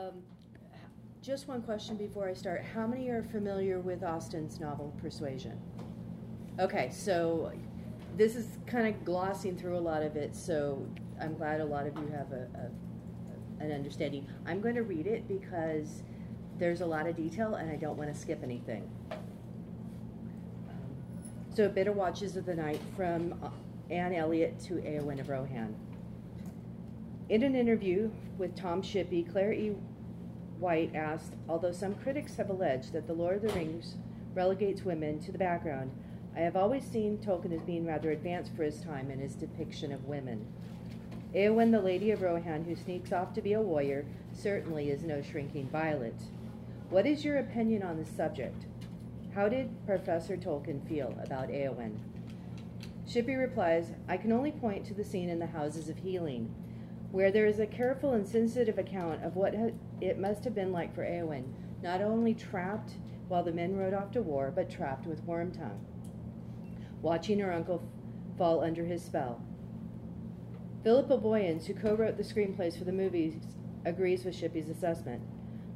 Um, just one question before I start. How many are familiar with Austen's novel Persuasion? Okay, so this is kind of glossing through a lot of it, so I'm glad a lot of you have a, a, an understanding. I'm going to read it because there's a lot of detail and I don't want to skip anything. So, Bitter Watches of the Night from Anne Elliot to Eowyn of Rohan. In an interview with Tom Shippey, Claire E. White asked, although some critics have alleged that The Lord of the Rings relegates women to the background, I have always seen Tolkien as being rather advanced for his time in his depiction of women. Eh, Eowyn, the Lady of Rohan, who sneaks off to be a warrior, certainly is no shrinking violet. What is your opinion on this subject? How did Professor Tolkien feel about Eowyn? Shippey replies, I can only point to the scene in the Houses of Healing, where there is a careful and sensitive account of what it must have been like for Eowyn, not only trapped while the men rode off to war, but trapped with Wormtongue watching her uncle fall under his spell. Philippa Boyens, who co wrote the screenplays for the movies, agrees with Shippey's assessment.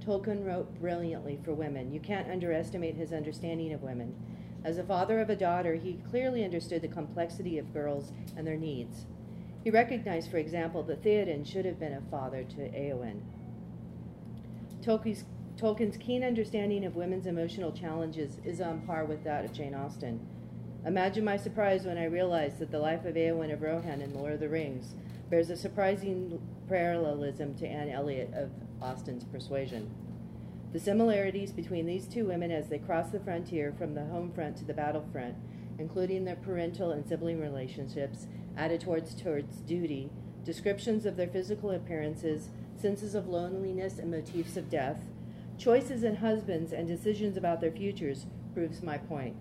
Tolkien wrote brilliantly for women. You can't underestimate his understanding of women. As a father of a daughter, he clearly understood the complexity of girls and their needs. He recognized, for example, that Theoden should have been a father to Eowyn. Tolkien's, Tolkien's keen understanding of women's emotional challenges is on par with that of Jane Austen. Imagine my surprise when I realized that the life of Eowyn of Rohan in Lord of the Rings bears a surprising parallelism to Anne Elliot of Austen's Persuasion. The similarities between these two women as they cross the frontier from the home front to the battlefront, including their parental and sibling relationships, attitudes towards duty, descriptions of their physical appearances, senses of loneliness and motifs of death, choices in husbands, and decisions about their futures proves my point.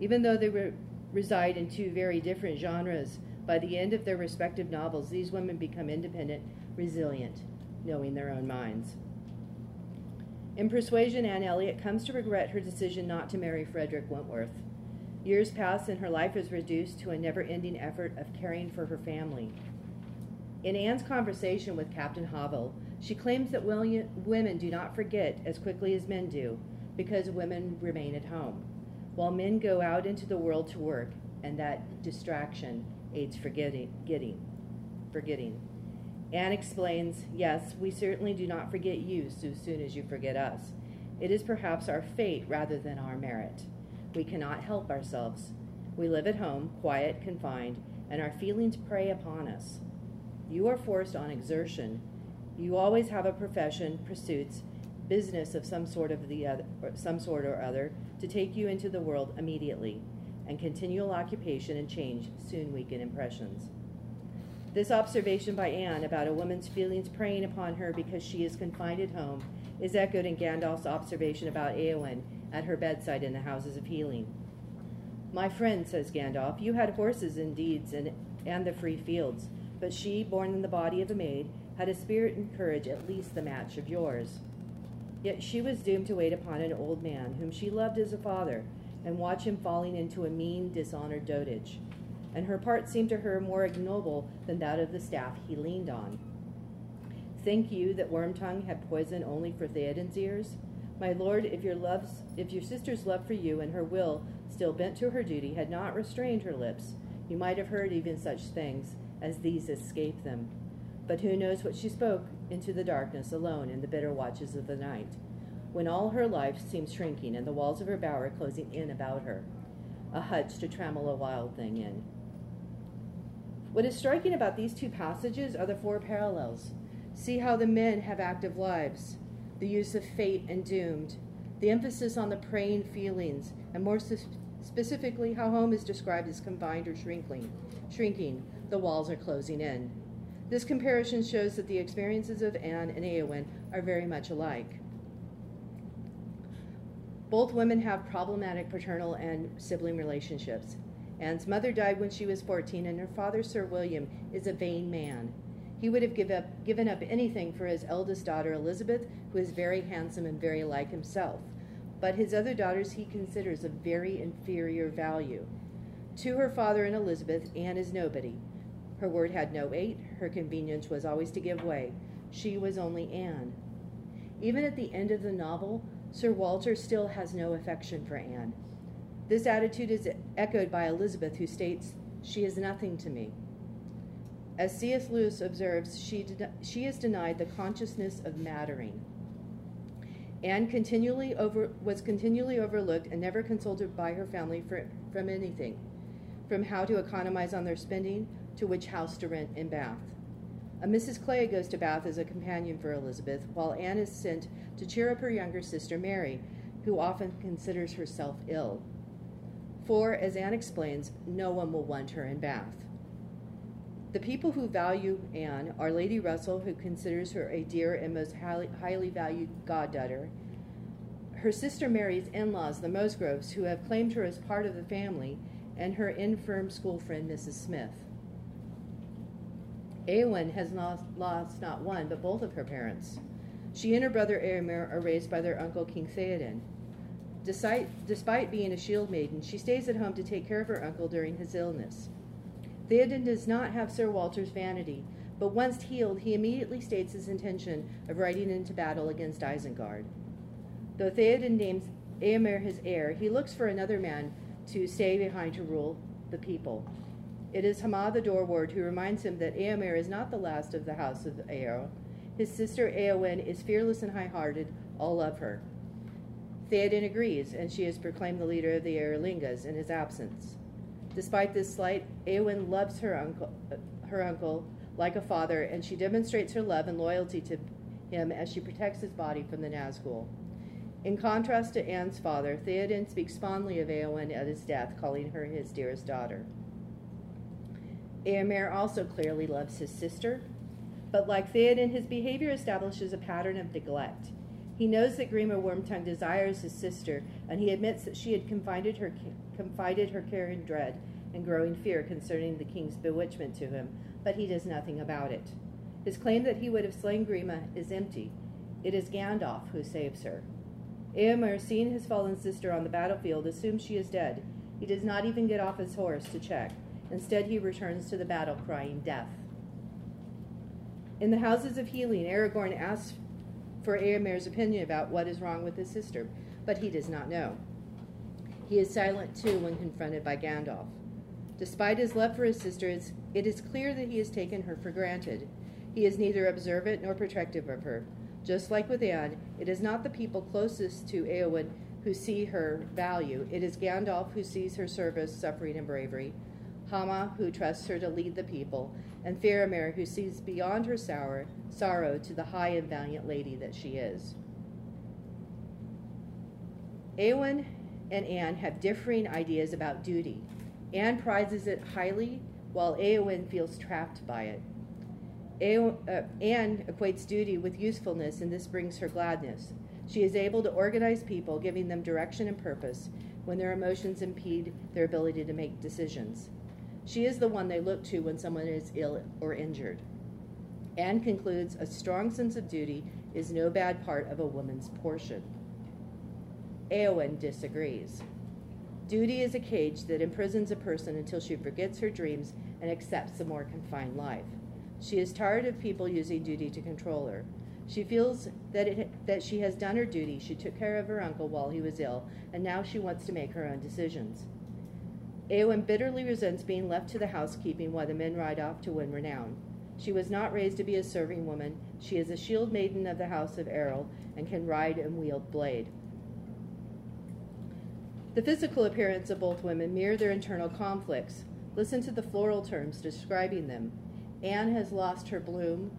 Even though they re- reside in two very different genres, by the end of their respective novels, these women become independent, resilient, knowing their own minds. In Persuasion, Anne Elliot comes to regret her decision not to marry Frederick Wentworth. Years pass, and her life is reduced to a never ending effort of caring for her family. In Anne's conversation with Captain Harville, she claims that women do not forget as quickly as men do because women remain at home while men go out into the world to work, and that distraction aids forgetting. Getting, forgetting. Anne explains, Yes, we certainly do not forget you so soon as you forget us. It is perhaps our fate rather than our merit. We cannot help ourselves. We live at home, quiet, confined, and our feelings prey upon us. You are forced on exertion. You always have a profession, pursuits, business of some sort of the other, or some sort or other to take you into the world immediately, and continual occupation and change soon weaken impressions. This observation by Anne about a woman's feelings preying upon her because she is confined at home is echoed in Gandalf's observation about Eowyn at her bedside in the Houses of Healing. My friend, says Gandalf, you had horses and deeds and, and the free fields, but she, born in the body of a maid, had a spirit and courage at least the match of yours. Yet she was doomed to wait upon an old man whom she loved as a father, and watch him falling into a mean, dishonored dotage. And her part seemed to her more ignoble than that of the staff he leaned on. Think you that Wormtongue had poison only for Theoden's ears? My lord, if your love's, if your sister's love for you and her will, still bent to her duty, had not restrained her lips, you might have heard even such things as these escape them. But who knows what she spoke into the darkness alone in the bitter watches of the night, when all her life seemed shrinking and the walls of her bower closing in about her, a hutch to trammel a wild thing in. What is striking about these two passages are the four parallels. See how the men have active lives, the use of fate and doomed, the emphasis on the preying feelings, and more specifically, how home is described as confined or shrinking. Shrinking, the walls are closing in. This comparison shows that the experiences of Anne and Eowyn are very much alike. Both women have problematic paternal and sibling relationships. Anne's mother died when she was 14, and her father, Sir William, is a vain man. He would have give up, given up anything for his eldest daughter, Elizabeth, who is very handsome and very like himself. But his other daughters he considers of very inferior value. To her father and Elizabeth, Anne is nobody. Her word had no weight, her convenience was always to give way. She was only Anne. Even at the end of the novel, Sir Walter still has no affection for Anne. This attitude is echoed by Elizabeth, who states, She is nothing to me. As C.S. Lewis observes, she, she is denied the consciousness of mattering. Anne continually over, was continually overlooked and never consulted by her family for, from anything, from how to economize on their spending to which house to rent in Bath. A Mrs. Clay goes to Bath as a companion for Elizabeth, while Anne is sent to cheer up her younger sister Mary, who often considers herself ill. For, as Anne explains, no one will want her in Bath. The people who value Anne are Lady Russell, who considers her a dear and most highly, valued goddaughter, her sister Mary's in laws, the Musgroves, who have claimed her as part of the family, and her infirm school friend, Mrs. Smith. Eowyn has lost, lost not one, but both of her parents. She and her brother Eomer are raised by their uncle King Theoden. Despite, despite being a shield maiden, she stays at home to take care of her uncle during his illness. Theoden does not have Sir Walter's vanity, but once healed, he immediately states his intention of riding into battle against Isengard. Though Theoden names Eomer his heir, he looks for another man to stay behind to rule the people. It is Hama the Doorward who reminds him that Eomer is not the last of the house of Eorl. His sister Eowyn is fearless and high-hearted, all love her. Theoden agrees, and she is proclaimed the leader of the Eorlingas in his absence. Despite this slight, Eowyn loves her uncle, her uncle like a father, and she demonstrates her love and loyalty to him as she protects his body from the Nazgul. In contrast to Anne's father, Theoden speaks fondly of Eowyn at his death, calling her his dearest daughter. Eomer also clearly loves his sister, but like Theoden, his behavior establishes a pattern of neglect. He knows that Grima Wormtongue desires his sister, and he admits that she had confided her, confided her care and dread and growing fear concerning the king's bewitchment to him, but he does nothing about it. His claim that he would have slain Grima is empty. It is Gandalf who saves her. Eomer, seeing his fallen sister on the battlefield, assumes she is dead. He does not even get off his horse to check. Instead, he returns to the battle crying death. In the Houses of Healing, Aragorn asks for Eomer's opinion about what is wrong with his sister, but he does not know. He is silent too when confronted by Gandalf. Despite his love for his sister, it is clear that he has taken her for granted. He is neither observant nor protective of her. Just like with Anne, it is not the people closest to Eowyn who see her value. It is Gandalf who sees her service, suffering, and bravery, Hama who trusts her to lead the people, and Faramir who sees beyond her sour, sorrow to the high and valiant lady that she is. Eowyn and Anne have differing ideas about duty. Anne prizes it highly, while Eowyn feels trapped by it. uh, Anne equates duty with usefulness, and this brings her gladness. She is able to organize people, giving them direction and purpose when their emotions impede their ability to make decisions. She is the one they look to when someone is ill or injured. Anne concludes a strong sense of duty is no bad part of a woman's portion. Eowyn disagrees. Duty is a cage that imprisons a person until she forgets her dreams and accepts a more confined life. She is tired of people using duty to control her. She feels that, it, that she has done her duty. She took care of her uncle while he was ill, and now she wants to make her own decisions. Eowyn bitterly resents being left to the housekeeping while the men ride off to win renown. She was not raised to be a serving woman. She is a shield maiden of the house of Eorl and can ride and wield blade. The physical appearance of both women mirror their internal conflicts. Listen to the floral terms describing them. Anne has lost her bloom,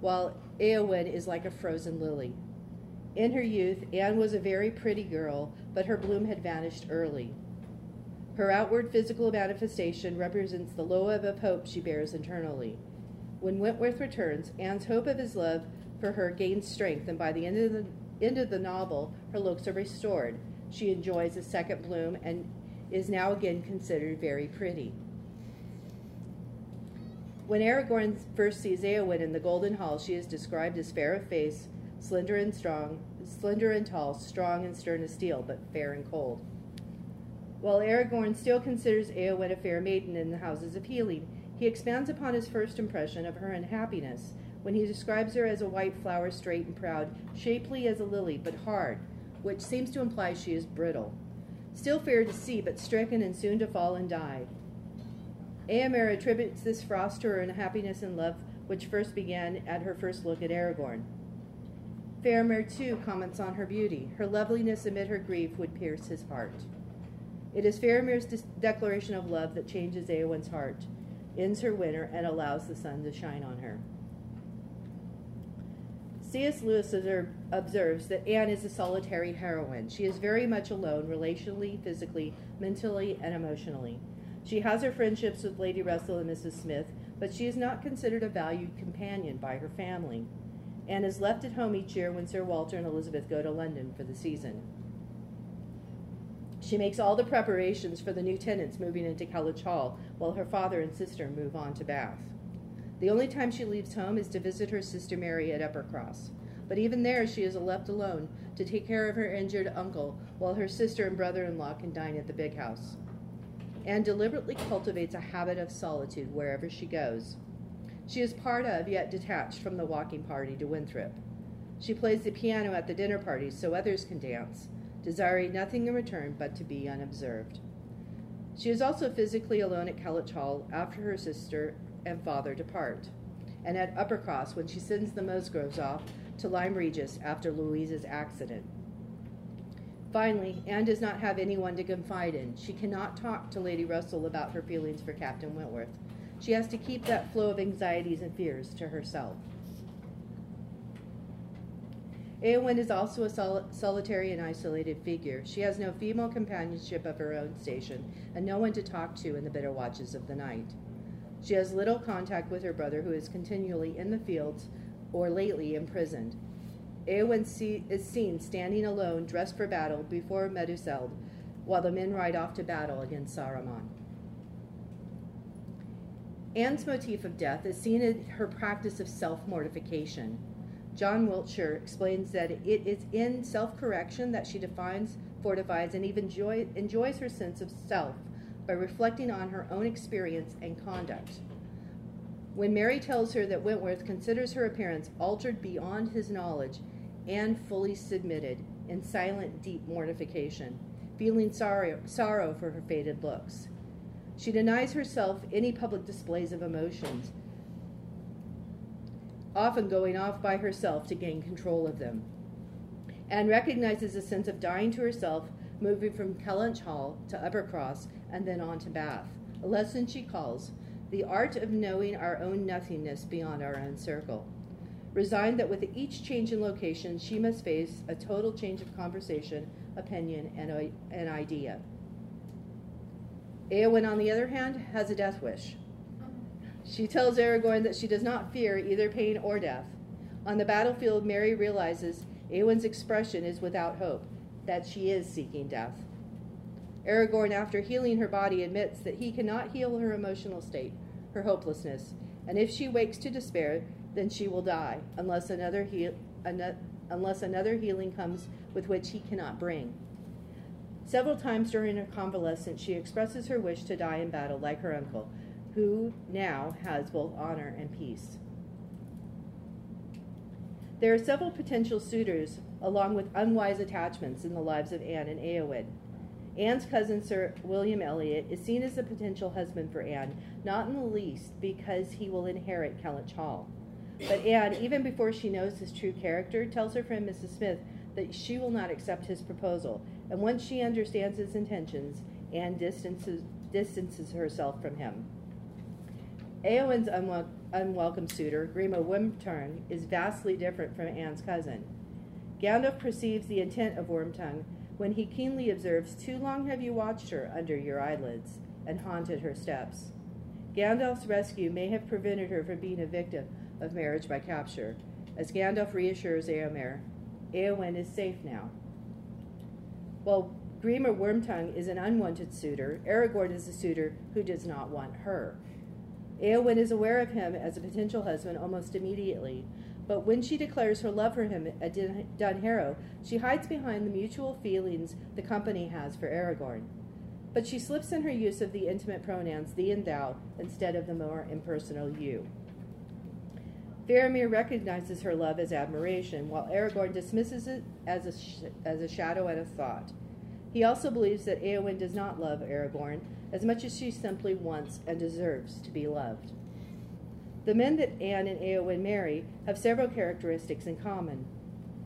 while Eowyn is like a frozen lily. In her youth, Anne was a very pretty girl, but her bloom had vanished early. Her outward physical manifestation represents the low ebb of hope she bears internally. When Wentworth returns, Anne's hope of his love for her gains strength, and by the end of the end of the novel, her looks are restored. She enjoys a second bloom and is now again considered very pretty. When Aragorn first sees Eowyn in the Golden Hall, she is described as fair of face, slender and strong, slender and tall, strong and stern as steel, but fair and cold. While Aragorn still considers Eowyn a fair maiden in the Houses of Healing, he expands upon his first impression of her unhappiness when he describes her as a white flower, straight and proud, shapely as a lily, but hard, which seems to imply she is brittle. Still fair to see, but stricken and soon to fall and die. Eomer attributes this frost to her unhappiness and love which first began at her first look at Aragorn. Faramir, too, comments on her beauty. Her loveliness amid her grief would pierce his heart. It is Faramir's de- declaration of love that changes Eowyn's heart, ends her winter, and allows the sun to shine on her. C.S. Lewis observes that Anne is a solitary heroine. She is very much alone, relationally, physically, mentally, and emotionally. She has her friendships with Lady Russell and Mrs. Smith, but she is not considered a valued companion by her family, and is left at home each year when Sir Walter and Elizabeth go to London for the season. She makes all the preparations for the new tenants moving into Kellynch Hall, while her father and sister move on to Bath. The only time she leaves home is to visit her sister Mary at Uppercross. But even there, she is left alone to take care of her injured uncle, while her sister and brother in law can dine at the big house. Anne deliberately cultivates a habit of solitude wherever she goes. She is part of, yet detached from the walking party to Winthrop. She plays the piano at the dinner parties so others can dance, desiring nothing in return but to be unobserved. She is also physically alone at Kellynch Hall after her sister and father depart, and at Uppercross when she sends the Musgroves off to Lyme Regis after Louise's accident. Finally, Anne does not have anyone to confide in. She cannot talk to Lady Russell about her feelings for Captain Wentworth. She has to keep that flow of anxieties and fears to herself. Eowyn is also a sol- solitary and isolated figure. She has no female companionship of her own station and no one to talk to in the bitter watches of the night. She has little contact with her brother, who is continually in the fields or lately imprisoned. Eowyn see, is seen standing alone, dressed for battle, before Meduseld, while the men ride off to battle against Saruman. Anne's motif of death is seen in her practice of self mortification. John Wiltshire explains that it is in self correction that she defines, fortifies, and even joy, enjoys her sense of self by reflecting on her own experience and conduct. When Mary tells her that Wentworth considers her appearance altered beyond his knowledge, Anne fully submitted in silent, deep mortification, feeling sorrow, sorrow for her faded looks. She denies herself any public displays of emotions, often going off by herself to gain control of them. Anne recognizes a sense of dying to herself, moving from Kellynch Hall to Uppercross and then on to Bath. A lesson she calls the art of knowing our own nothingness beyond our own circle. Resigned that with each change in location, she must face a total change of conversation, opinion, and, an idea. Eowyn, on the other hand, has a death wish. She tells Aragorn that she does not fear either pain or death. On the battlefield, Merry realizes Eowyn's expression is without hope, that she is seeking death. Aragorn, after healing her body, admits that he cannot heal her emotional state, her hopelessness, and if she wakes to despair, then she will die, unless another, heal, unless another healing comes with which he cannot bring. Several times during her convalescence, she expresses her wish to die in battle like her uncle, who now has both honor and peace. There are several potential suitors, along with unwise attachments in the lives of Anne and Eowyn. Anne's cousin, Sir William Elliot, is seen as a potential husband for Anne, not in the least because he will inherit Kellynch Hall. But Anne, even before she knows his true character, tells her friend Mrs. Smith that she will not accept his proposal, and once she understands his intentions, Anne distances, distances herself from him. Eowyn's unwel- unwelcome suitor, Grima Wormtongue, is vastly different from Anne's cousin. Gandalf perceives the intent of Wormtongue when he keenly observes, Too long have you watched her under your eyelids and haunted her steps. Gandalf's rescue may have prevented her from being a victim of marriage by capture, as Gandalf reassures Eomer, Eowyn is safe now. While Grima Wormtongue is an unwanted suitor, Aragorn is a suitor who does not want her. Eowyn is aware of him as a potential husband almost immediately, but when she declares her love for him at Dunharrow, she hides behind the mutual feelings the company has for Aragorn. But she slips in her use of the intimate pronouns thee and thou instead of the more impersonal you. Faramir recognizes her love as admiration, while Aragorn dismisses it as a, sh- as a shadow and a thought. He also believes that Eowyn does not love Aragorn as much as she simply wants and deserves to be loved. The men that Anne and Eowyn marry have several characteristics in common.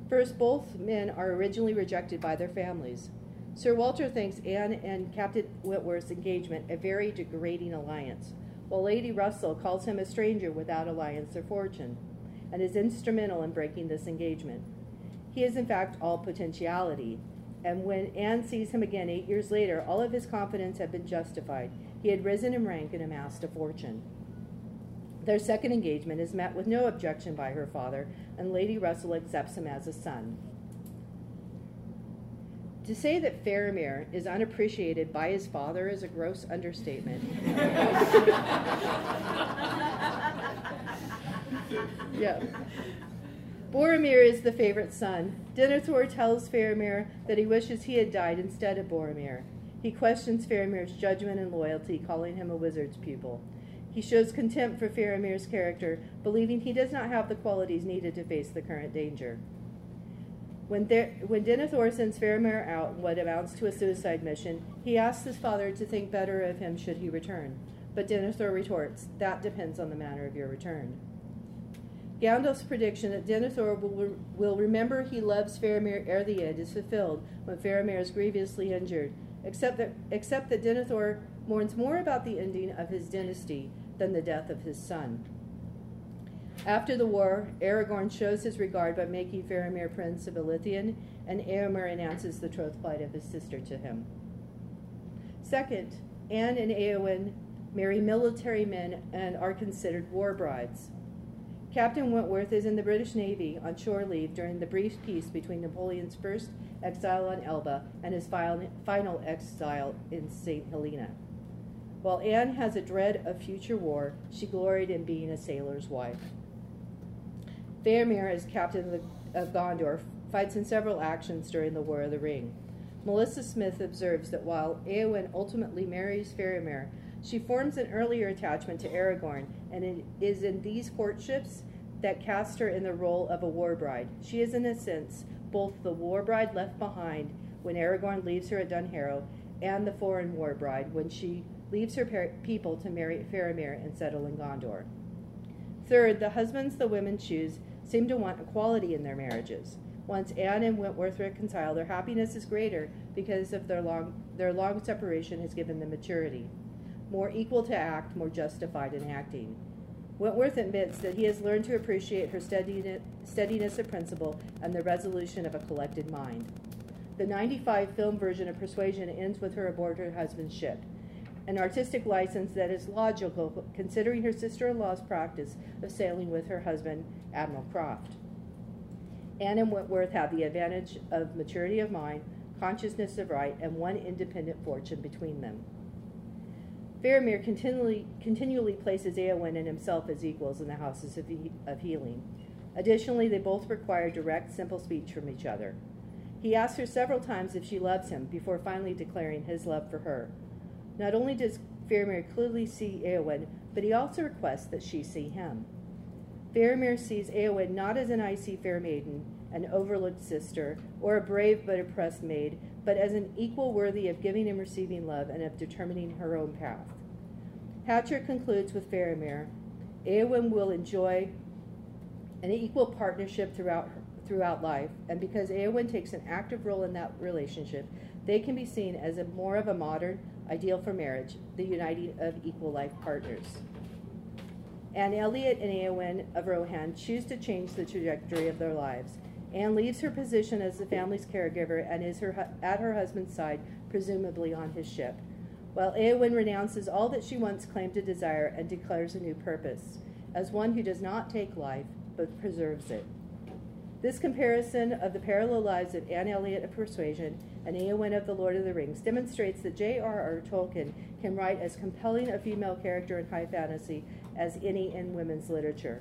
First, both men are originally rejected by their families. Sir Walter thinks Anne and Captain Wentworth's engagement a very degrading alliance, while Lady Russell calls him a stranger without alliance or fortune, and is instrumental in breaking this engagement. He is in fact all potentiality, and when Anne sees him again eight years later, all of his confidence had been justified. He had risen in rank and amassed a fortune. Their second engagement is met with no objection by her father, and Lady Russell accepts him as a son. To say that Faramir is unappreciated by his father is a gross understatement. yeah. Boromir is the favorite son. Denethor tells Faramir that he wishes he had died instead of Boromir. He questions Faramir's judgment and loyalty, calling him a wizard's pupil. He shows contempt for Faramir's character, believing he does not have the qualities needed to face the current danger. When, there, when Denethor sends Faramir out what amounts to a suicide mission, he asks his father to think better of him should he return. But Denethor retorts, That depends on the manner of your return. Gandalf's prediction that Denethor will, will remember he loves Faramir ere the end is fulfilled when Faramir is grievously injured, except that, except that Denethor mourns more about the ending of his dynasty than the death of his son. After the war, Aragorn shows his regard by making Faramir Prince of Ithilien, and Eomer announces the troth plight of his sister to him. Second, Anne and Eowyn marry military men and are considered war brides. Captain Wentworth is in the British Navy on shore leave during the brief peace between Napoleon's first exile on Elba and his final exile in St. Helena. While Anne has a dread of future war, she gloried in being a sailor's wife. Faramir, as captain of Gondor, fights in several actions during the War of the Ring. Melissa Smith observes that while Eowyn ultimately marries Faramir, she forms an earlier attachment to Aragorn, and it is in these courtships that cast her in the role of a war bride. She is, in a sense, both the war bride left behind when Aragorn leaves her at Dunharrow and the foreign war bride when she leaves her people to marry Faramir and settle in Gondor. Third, the husbands the women choose seem to want equality in their marriages. Once Anne and Wentworth reconcile, their happiness is greater because of their long, their long separation has given them maturity. More equal to act, more justified in acting. Wentworth admits that he has learned to appreciate her steadiness, of principle and the resolution of a collected mind. The 95 film version of Persuasion ends with her aboard her husband's ship an artistic license that is logical considering her sister in law's practice of sailing with her husband, Admiral Croft. Anne and Wentworth have the advantage of maturity of mind, consciousness of right, and one independent fortune between them. Faramir continually, continually places Eowyn and himself as equals in the houses of, of healing. Additionally, they both require direct, simple speech from each other. He asks her several times if she loves him before finally declaring his love for her. Not only does Faramir clearly see Eowyn, but he also requests that she see him. Faramir sees Eowyn not as an icy fair maiden, an overlooked sister, or a brave but oppressed maid, but as an equal worthy of giving and receiving love and of determining her own path. Hatcher concludes with Faramir Eowyn will enjoy an equal partnership throughout, throughout life, and because Eowyn takes an active role in that relationship, they can be seen as a more of a modern, ideal for marriage, the uniting of equal life partners. Anne Elliot and Eowyn of Rohan choose to change the trajectory of their lives. Anne leaves her position as the family's caregiver and is her, at her husband's side, presumably on his ship, while Eowyn renounces all that she once claimed to desire and declares a new purpose, as one who does not take life, but preserves it. This comparison of the parallel lives of Anne Elliot of Persuasion and Eowyn of The Lord of the Rings demonstrates that J.R.R. Tolkien can write as compelling a female character in high fantasy as any in women's literature.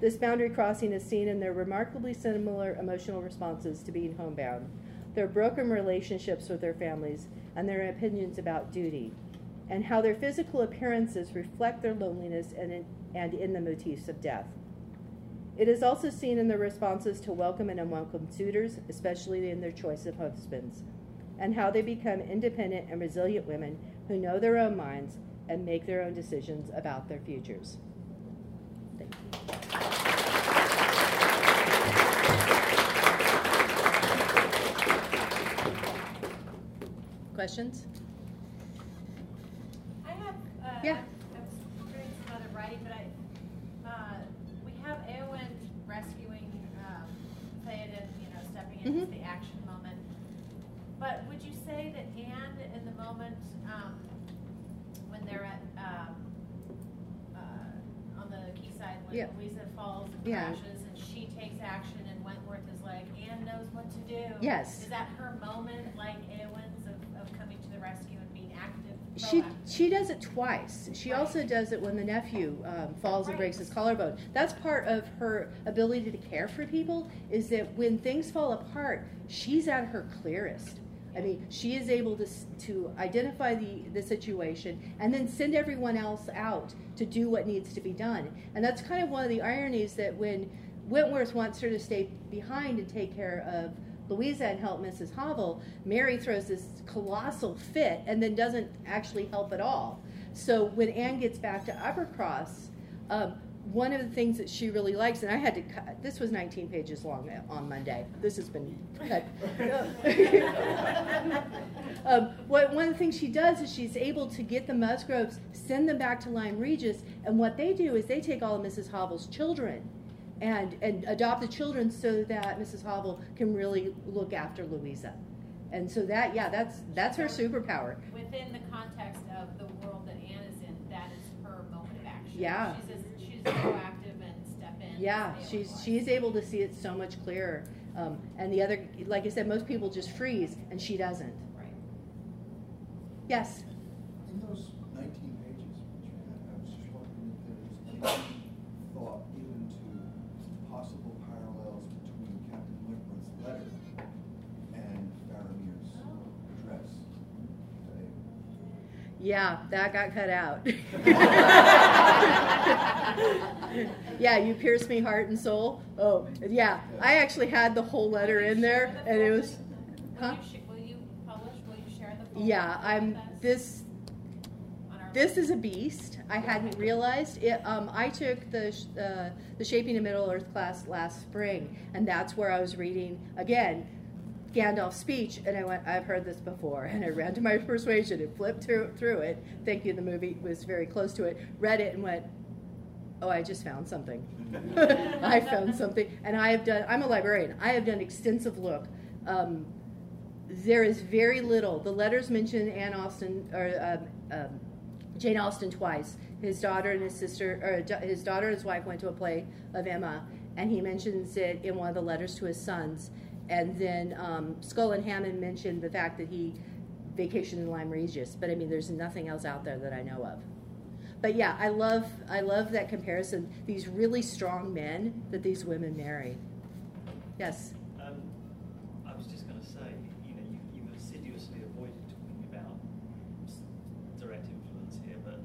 This boundary crossing is seen in their remarkably similar emotional responses to being homebound, their broken relationships with their families, and their opinions about duty, and how their physical appearances reflect their loneliness and in, and in the motifs of death. It is also seen in their responses to welcome and unwelcome suitors, especially in their choice of husbands, and how they become independent and resilient women who know their own minds and make their own decisions about their futures. Questions? I have, uh, Yeah. I was doing some other writing, but I, uh, we have Eowyn rescuing, um, Theoden, you know, stepping into Mhm. the action moment. But would you say that Anne, in the moment, um, when they're at, um, uh, on the quayside, when Yeah. Louisa falls and Yeah. crashes, and she takes action, and Wentworth is like, Anne knows what to do. Yes. Is that her moment, like Eowyn's, of, of coming to the rescue and being active, She proactive? she does it twice. She Right. also does it when the nephew um, falls and breaks his collarbone. That's part of her ability to care for people. Is that when things fall apart, she's at her clearest. I mean, she is able to to identify the the situation and then send everyone else out to do what needs to be done. And that's kind of one of the ironies that when Wentworth wants her to stay behind and take care of Louisa and help Mrs. Harville, Mary throws this colossal fit and then doesn't actually help at all. So when Anne gets back to Uppercross, um, one of the things that she really likes, and I had to cut, this was 19 pages long on Monday. This has been cut. um, what, one of the things she does is she's able to get the Musgroves, send them back to Lyme Regis, and what they do is they take all of Mrs. Harville's children and, and adopt the children so that Mrs. Harville can really look after Louisa. And so that, yeah, that's that's her superpower. Within the context of the world that Anne is in, that is her moment of action. Yeah. She's, a, she's proactive and step in. Yeah, she's she's able to see it so much clearer. Um, and the other, like I said, most people just freeze, and she doesn't. Right. Yes. In those nineteen pages, which you had, I was just wondering if there was any thought given to possible parallels between Captain Wentworth's letter and Faramir's address. to Ava. Yeah, that got cut out. yeah, you pierced me heart and soul. Oh, yeah. I actually had the whole letter in there, and it was. Huh? will you publish, will you share the? Yeah, I'm. This this is a beast. I hadn't realized it. Um, I took the uh, the Shaping of Middle Earth class last spring, and that's where I was reading again Gandalf's speech, and I went, I've heard this before, and I ran to my persuasion and flipped through through it, Thank you, the movie was very close to it. Read it and went, Oh, I just found something. I found something, and I have done. I'm a librarian. I have done extensive look. Um, there is very little. The letters mention Anne Austen or um, um, Jane Austen twice. His daughter and his sister, or his daughter and his wife went to a play of Emma, and he mentions it in one of the letters to his sons. And then um, Scull and Hammond mentioned the fact that he vacationed in Lyme Regis, but I mean, there's nothing else out there that I know of. But yeah, I love I love that comparison. These really strong men that these women marry. Yes. Um, I was just going to say, you know, you, you've assiduously avoided talking about s- direct influence here, but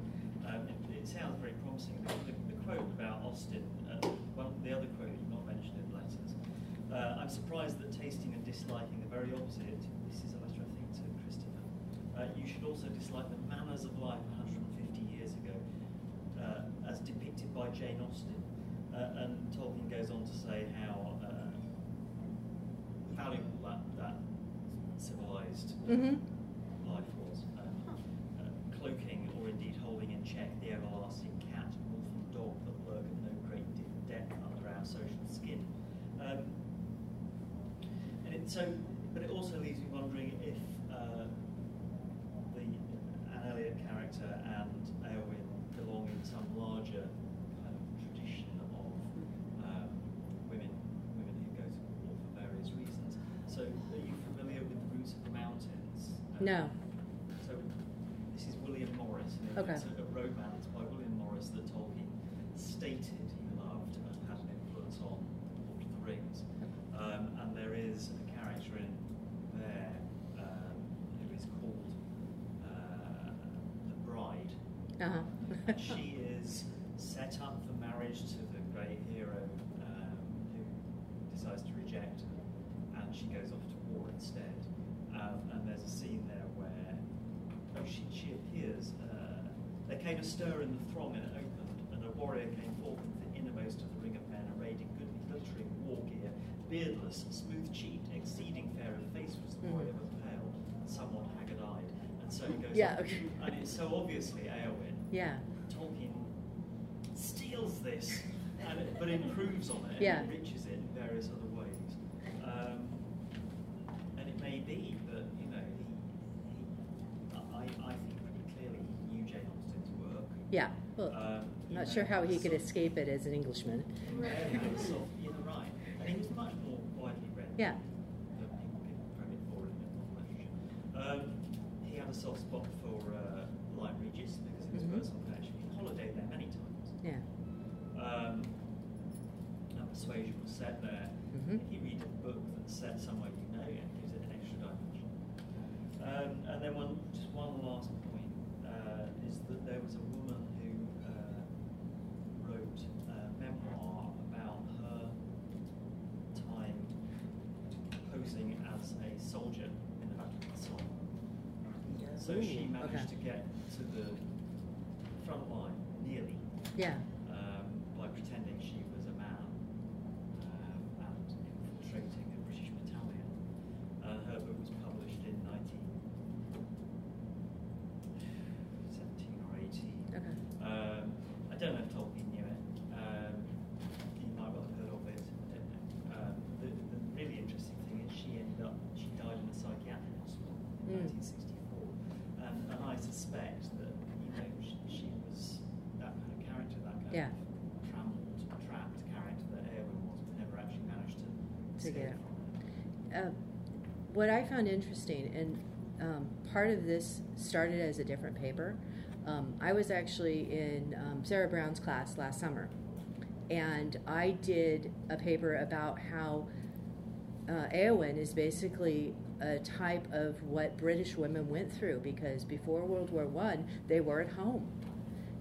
um, it, it sounds very promising. The, the, the quote about Austen, uh, well, the other quote you've not mentioned in the letters. Uh, I'm surprised that tasting and disliking the very opposite. This is a letter, I think, to Christopher. Uh, you should also dislike the manners of life 150 years ago, uh, as depicted by Jane Austen. Uh, and Tolkien goes on to say how uh, valuable that, that civilized Mm-hmm. life was. Um, uh, cloaking or indeed holding in check the everlasting cat, wolf, and dog that lurk at no great de- depth under our social skin. Um, and it, so, but it also leaves me wondering if uh, the Anne Elliot character and Eowyn belong in some larger kind of tradition of um, women women who go to war for various reasons. So, are you familiar with the Roots of the Mountains? Um, No. So, this is William Morris. and Okay. It's a, a romance by William Morris that Tolkien stated he loved and had an influence on Lord of the Rings. Um, and there is a character in there um, who is called uh, the Bride. Uh-huh. she is set up for marriage to the great hero uh, decides to reject her, and she goes off to war instead. Um, and there's a scene there where oh, she, she appears. Uh, there came a stir in the throng, and it opened, and a warrior came forth from the innermost of the ring of men, arrayed in goodly glittering war gear, beardless, smooth-cheeked, exceeding fair of face was the warrior, but pale, and somewhat haggard-eyed. And so he goes Yeah, on, okay. and it's so obviously Eowyn. Yeah. Tolkien steals this, and it, but improves on it Yeah. and enriches it in various other ways. Um, and it may be that you know he, he I, I think pretty clearly he knew Jane Austen's work. Yeah. Well, you not sure how he could escape it as an Englishman. Yeah, yeah, sort of, you're right. And he was much more widely read Yeah. than people give credit for in in literature. Um, he had a soft spot for uh, Lyme Regis because of his Mhm. personal connection. He holidayed there many times. Yeah. Um, and Persuasion was set there. Mhm. If you read a book that's set somewhere you know, it gives it an extra dimension. Um, and then one, just one last point uh, is that there was a woman who uh, wrote a memoir about her time posing as a soldier in the Battle of the Somme. So she managed okay. to get to the front line nearly Yeah. um, by pretending she was a man um, and infiltrating a British battalion. Uh, her book was published in 1917 or 18. Okay. Um, I don't know if Tolkien knew it. Um, he might well have heard of it. I don't know. Um, the, the really interesting thing is she ended up, she died in a psychiatric hospital in Mm. 1964. And, and I suspect that, you know, she, she was that kind of character, that kind Yeah. of trammeled, trapped character that Eowyn was, but never actually managed to, To escape get out. from it. Uh, what I found interesting, and um, part of this started as a different paper. Um, I was actually in um, Sarah Brown's class last summer, and I did a paper about how uh, Eowyn is basically a type of what British women went through because before World War One they were at home,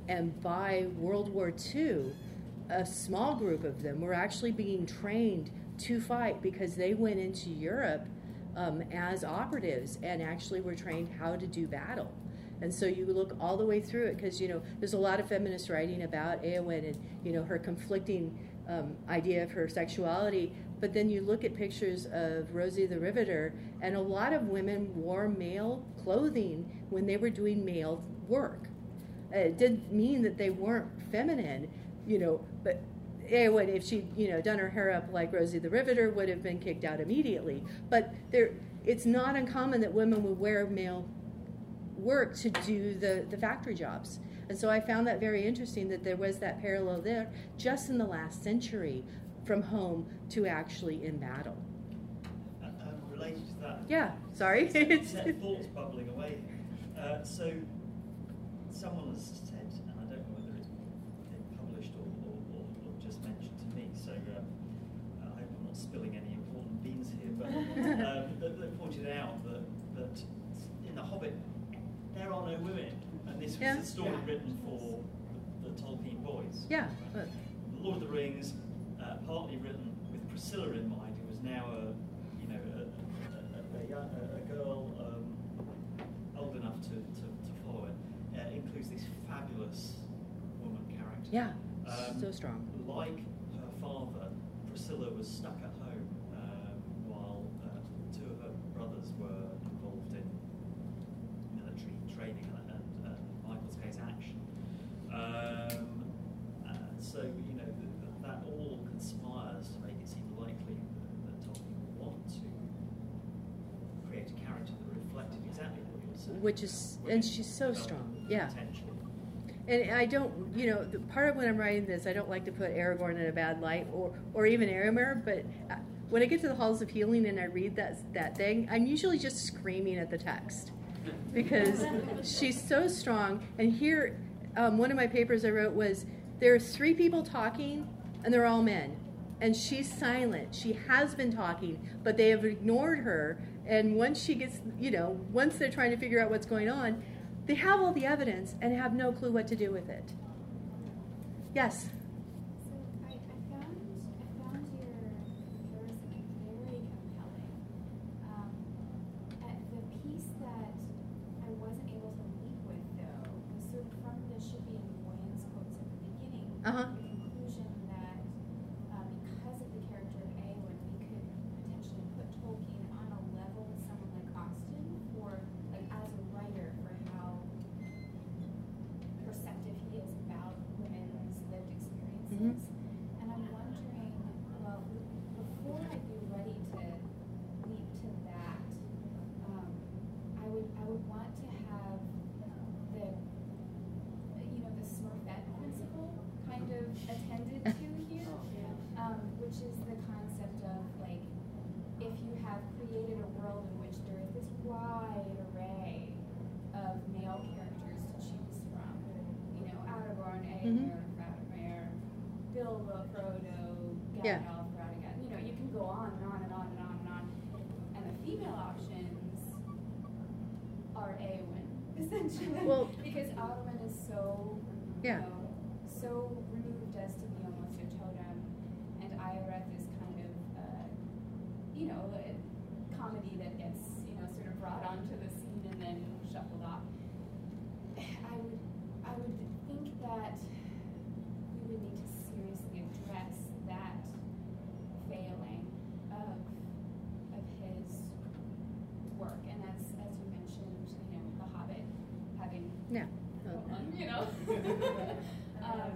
and by World War Two, a small group of them were actually being trained to fight because they went into Europe um, as operatives and actually were trained how to do battle. And so you look all the way through it because you know there's a lot of feminist writing about Eowyn and you know her conflicting um, idea of her sexuality. But then you look at pictures of Rosie the Riveter, and a lot of women wore male clothing when they were doing male work. It didn't mean that they weren't feminine, you know, but Eowyn, if she'd, you know, done her hair up like Rosie the Riveter, would have been kicked out immediately. But there, it's not uncommon that women would wear male work to do the, the factory jobs. And so I found that very interesting that there was that parallel there just in the last century from home to actually in battle. Uh, um, related to that, Yeah, sorry. Set- set thoughts bubbling away. Uh, so, someone has said, and I don't know whether it's been published or, or, or, or just mentioned to me, so uh, I hope I'm not spilling any important beans here, but um, that, that pointed out that, that in The Hobbit, there are no women, and this was Yeah. a story written for the, the Tolkien boys. Yeah, but- Lord of the Rings, uh, partly written with Priscilla in mind, who was now a, you know, a, a, a, a girl um, old enough to, to, to follow it, uh, includes this fabulous woman character. yeah, Um, so strong. Like her father, Priscilla was stuck at home um, while uh, two of her brothers were involved in military training and, and uh, Michael's case action. Um, so, you know, th- th- that all conspires to make it seem likely that, that Tolkien would want to create a character that reflected exactly what you were saying. Which is, and she's so strong. Yeah. Potential. And I don't, you know, part of when I'm writing this, I don't like to put Aragorn in a bad light, or or even Aramir. But uh, when I get to the Halls of Healing and I read that that thing, I'm usually just screaming at the text because she's so strong. And here, um, one of my papers I wrote was there are three people talking, and they're all men, and she's silent. She has been talking, but they have ignored her. And once she gets, you know, once they're trying to figure out what's going on, they have all the evidence and have no clue what to do with it. Yes. So I, I found I found your your Uh-huh. the conclusion that uh, because of the character of Eowyn, we could potentially put Tolkien on a level with someone like Austen for, like, as a writer, for how perceptive he is about women's lived experiences. And I'm wondering, well, before I'd be ready to leap to that, um, I would I would want to have the you know the Smurfette principle kind of attended to here, um, which is the concept of like if you have created a world in which there is this wide array of male characters to choose from, you know, Aragorn, Mhm. Eomer, Faramir, Bilbo, Frodo, Yeah. Gandalf, Radagast. You know, you can go on and on and on and on and on. And the female options are Eowyn, essentially. Well- because Arwen is so, Yeah. you know, so removed as to be almost a totem, and Ioreth is kind of, uh, you know, a comedy that gets, you know, sort of brought onto the scene and then shuffled off. I would, I would think that we would need to seriously address that failing of, of his work, and as, as you mentioned, you know, The Hobbit having Yeah. one, you know. um,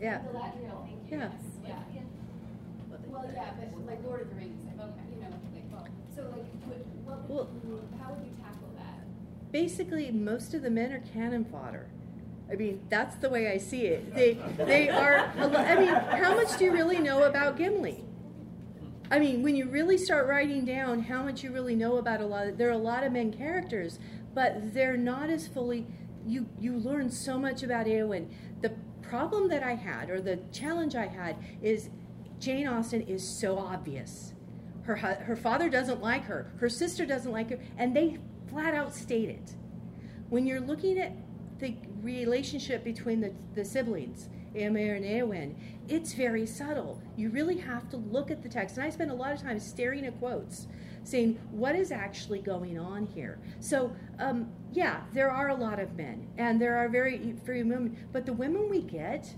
Yeah. Galadriel, thank you. Yeah. Yes, yeah. Well, yeah, but like Lord of the Rings, I mean, you know, like, well, so like, what, what Well- would you, how would you tackle that? Basically, most of the men are cannon fodder. I mean, that's the way I see it. They they are. I mean, how much do you really know about Gimli? I mean, when you really start writing down how much you really know about a lot, of, there are a lot of men characters, but they're not as fully. You you learn so much about Eowyn. The problem that I had, or the challenge I had, is Jane Austen is so obvious. Her her father doesn't like her. Her sister doesn't like her, and they flat out state it. When you're looking at the relationship between the, the siblings, Éomer and Eowyn, it's very subtle. You really have to look at the text. And I spend a lot of time staring at quotes, saying, what is actually going on here? So, um, yeah, there are a lot of men, and there are very few women, but the women we get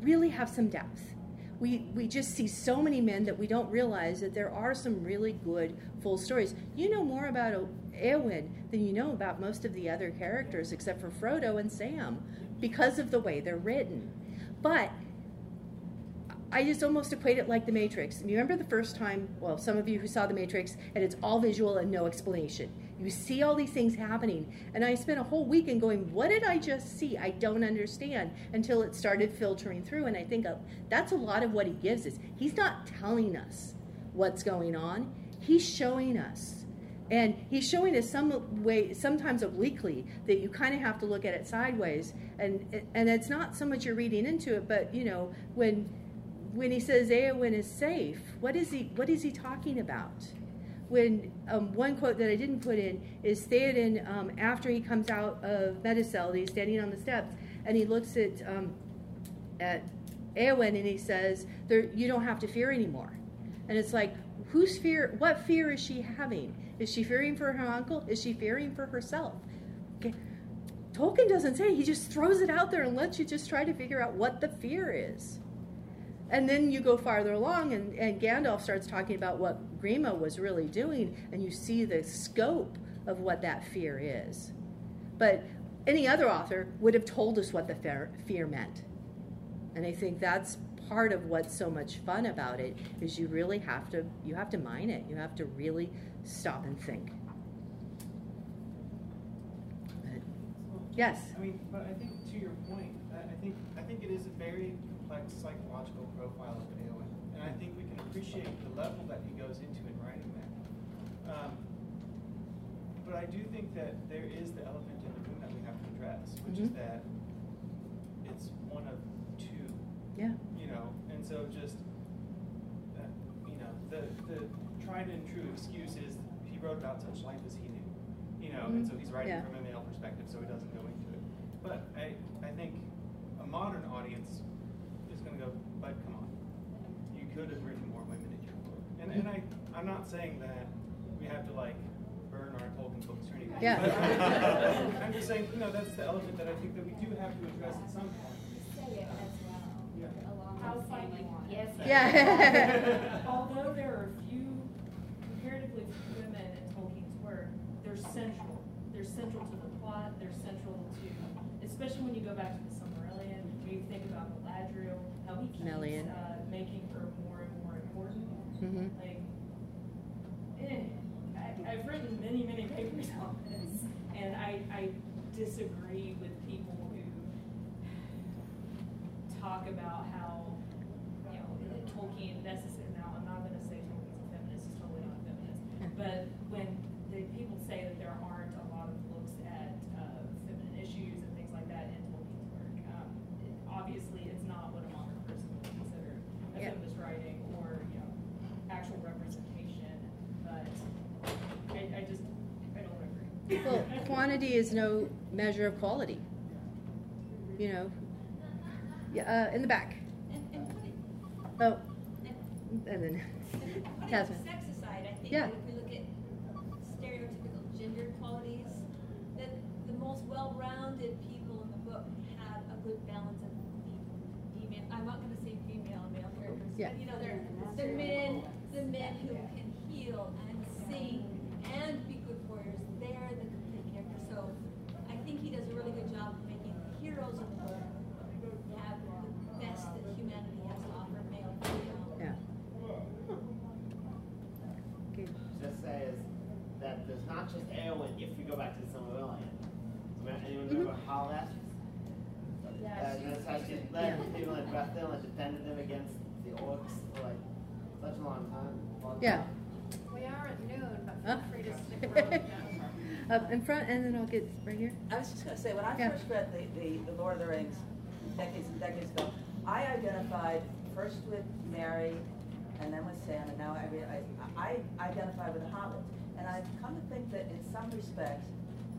really have some depth. We, we just see so many men that we don't realize that there are some really good full stories. You know more about Eowyn than you know about most of the other characters, except for Frodo and Sam, because of the way they're written. But I just almost equate it like The Matrix. You remember the first time, well, some of you who saw The Matrix, and it's all visual and no explanation. You see all these things happening. And I spent a whole weekend going, what did I just see? I don't understand until it started filtering through. And I think uh, that's a lot of what he gives us. He's not telling us what's going on, he's showing us. And he's showing us some way, sometimes obliquely, that you kind of have to look at it sideways. And and it's not so much you're reading into it, but you know when when he says Eowyn is safe, what is he what is he talking about? When um, one quote that I didn't put in is Theoden um, after he comes out of Meduseld, he's standing on the steps and he looks at um, at Eowyn and he says, "You don't have to fear anymore." And it's like, whose fear? What fear is she having? Is she fearing for her uncle? Is she fearing for herself? Okay. Tolkien doesn't say. He just throws it out there and lets you just try to figure out what the fear is. And then you go farther along, and, and Gandalf starts talking about what Grima was really doing, and you see the scope of what that fear is. But any other author would have told us what the fear, fear meant. And I think that's part of what's so much fun about it is you really have to you have to mine it. You have to really stop and think. But- yes. I mean, but I think to your point, I I think I think it is a very complex psychological profile of Eowyn, and I think we can appreciate the level that he goes into in writing that. Um, but I do think that there is the elephant in the room that we have to address, which is Mhm. that it's one of two Yeah. you know, and so just, uh, you know, the, the tried and true excuse is he wrote about such life as he knew, you know, and so he's writing Yeah. from a male perspective, so he doesn't go into it. But I, I think a modern audience is going to go, but come on, you could have written more women in your book. And, and I, I'm not saying that we have to like burn our Tolkien books or anything. Yeah. But I'm just saying, you know, that's the element that I think that we do have to address at some point. say it as well, Yeah. along the same fine like, you want it. yes. Yeah. Although there are a few, comparatively few women in Tolkien's work, they're central. They're central to the plot, they're central to, especially when you go back to the Silmarillion, when you think about Galadriel, how he keeps, Melian. uh, making her more and more Mhm. Like, eh, I, I've written many, many papers on this, and I, I disagree with people who talk about how, you know, Tolkien necessarily, now, I'm not gonna say Tolkien's a feminist, he's totally not a feminist, but when the people say that there aren't a lot of looks at, uh, feminine issues and things like that in Tolkien's work, um, it- obviously, it's not what a modern person would consider a Yeah. feminist writing or, you know, actual representation, but I, I just, I don't agree. Well, quantity is no measure of quality. You know. Yeah, uh, in the back. And, and putting, Oh, and then Jasmine. sex aside, I think Yeah. if we look at stereotypical gender qualities, that the most well-rounded people in the book had a good balance of fe- female, I'm not gonna say female and male characters, Yeah. but you know, they're, the men, the men who can heal and sing and be good warriors, they're the complete characters. So I think he does a really good job of making the heroes of the book have the best that humanity has to offer, male, female. yeah. Okay. just say is that there's not just Eowyn if we go back to the Silmarillion. Remember- Anyone Mm-hmm. remember Haleth? Yeah, Uh, she- that's how she led people in Brethil and defended them against the orcs for like such a long time. long Yeah. We are at noon, but Huh? feel free to stick around. Up in front, and then I'll get right here. I was just gonna say, when I Yeah. first read the, the, the Lord of the Rings decades and decades ago, I identified first with Merry and then with Sam, and now I realize, I I identify with the hobbits. And I've come to think that in some respects,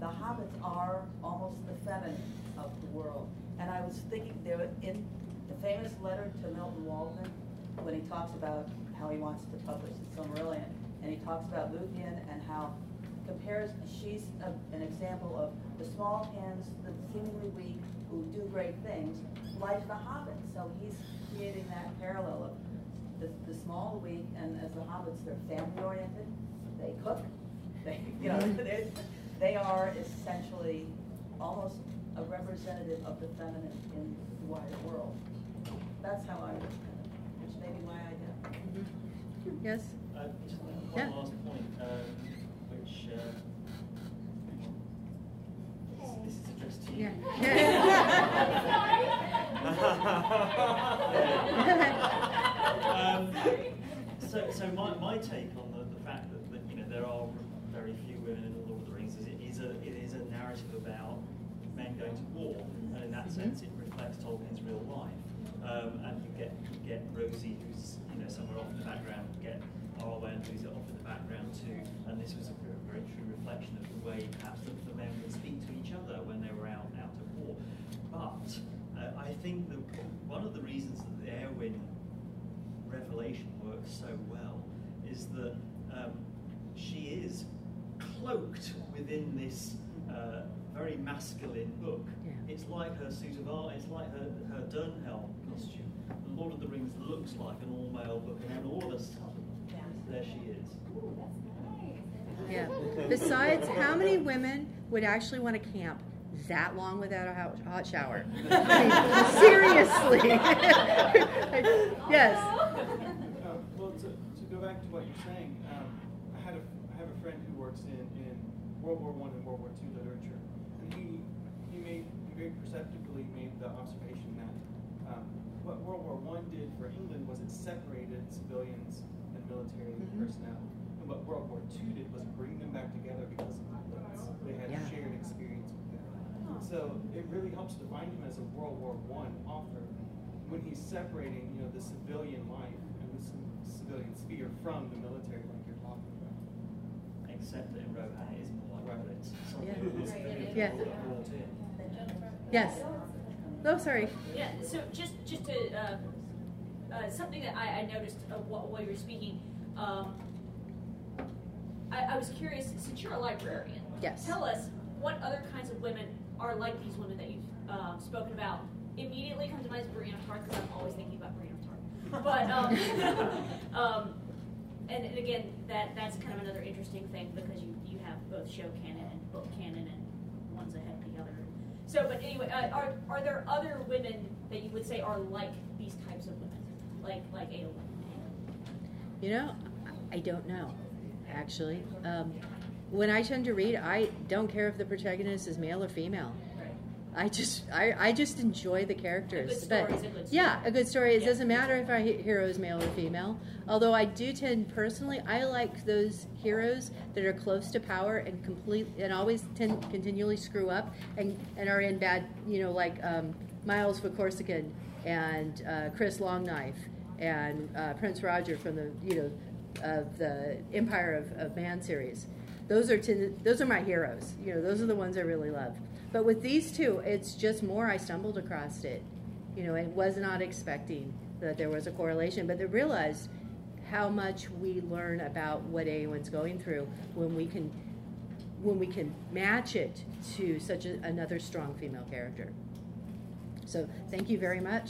the hobbits are almost the feminine of the world. And I was thinking, there were- in the famous letter to Milton Waldman, when he talks about how he wants to publish the Silmarillion, and he talks about Luthien and how compares, she's a, an example of the small hands, the seemingly weak, who do great things, like the hobbits. So he's creating that parallel of the, the small, weak, and as the hobbits, they're family oriented, they cook, they, you know, they are essentially almost a representative of the feminine in the wider world. That's how I, which maybe why. Yes. Uh, just one Yeah. last point, um, which, uh, this, this is addressed to you. um, so, so my, my take on the, the fact that, that you know there are very few women in the Lord of the Rings is it is a it is a narrative about men going to war, and in that sense it reflects Tolkien's real life. Um, and you get you get Rosie, who's know somewhere off in the background, get Arwen, who's off in the background too, and this was a very, true reflection of the way perhaps the, the men would speak to each other when they were out out of war. But uh, I think that one of the reasons that the Eowyn revelation works so well is that um, she is cloaked within this uh, very masculine book. Yeah. It's like her suit of armor, it's like her, her Dernhelm costume. The Lord of the Rings looks like an all-male book, and then all of a sudden, there she is. Ooh, nice. Yeah. Besides, how many women would actually want to camp that long without a hot, hot shower? I mean, seriously. yes. Um, well, to, to go back to what you're saying, um, I had a I have a friend who works in, in World War One and World War Two literature, and he he made he very perceptibly made the observation that what World War One did for England was it separated civilians and military Mhm. personnel, and what World War Two did was bring them back together because of the. They had Yeah. shared experience with them. So it really helps define him as a World War One author when he's separating, you know, the civilian life and the civilian sphere from the military, like you're talking about. Except that in Rohan it is more like that it's something Yeah. that was Right. Yeah. brought Yes. Oh, sorry. Yeah, so just, just to, uh, uh, something that I, I noticed uh, while, while you were speaking, um, I, I was curious, since you're a librarian. Yes. Tell us what other kinds of women are like these women that you've, um, spoken about immediately come to mind is Brienne of Tarth because I'm always thinking about Brienne of Tarth. But um, um, and, and again, that that's kind of another interesting thing because you you have both show canon and book canon, and one's ahead of the other. So, but anyway, uh, are are there other women that you would say are like these types of women, like like Eowyn? You know, I don't know, actually. Um, when I tend to read, I don't care if the protagonist is male or female. I just, I, I just enjoy the characters. A good story but is a good yeah, a good story. It Yeah. doesn't matter if our hero is male or female. Although I do tend, personally, I like those heroes that are close to power and complete and always tend continually screw up and, and are in bad, you know, like um, Miles Corsican and uh, Kris Longknife and uh, Prince Roger from the, you know, of the Empire of, of Man series. Those are ten, those are my heroes. You know, those are the ones I really love. But with these two, it's just more I stumbled across it. You know, I was not expecting that there was a correlation, but I realized how much we learn about what Eowyn's going through when we can when we can match it to such a, another strong female character. So thank you very much.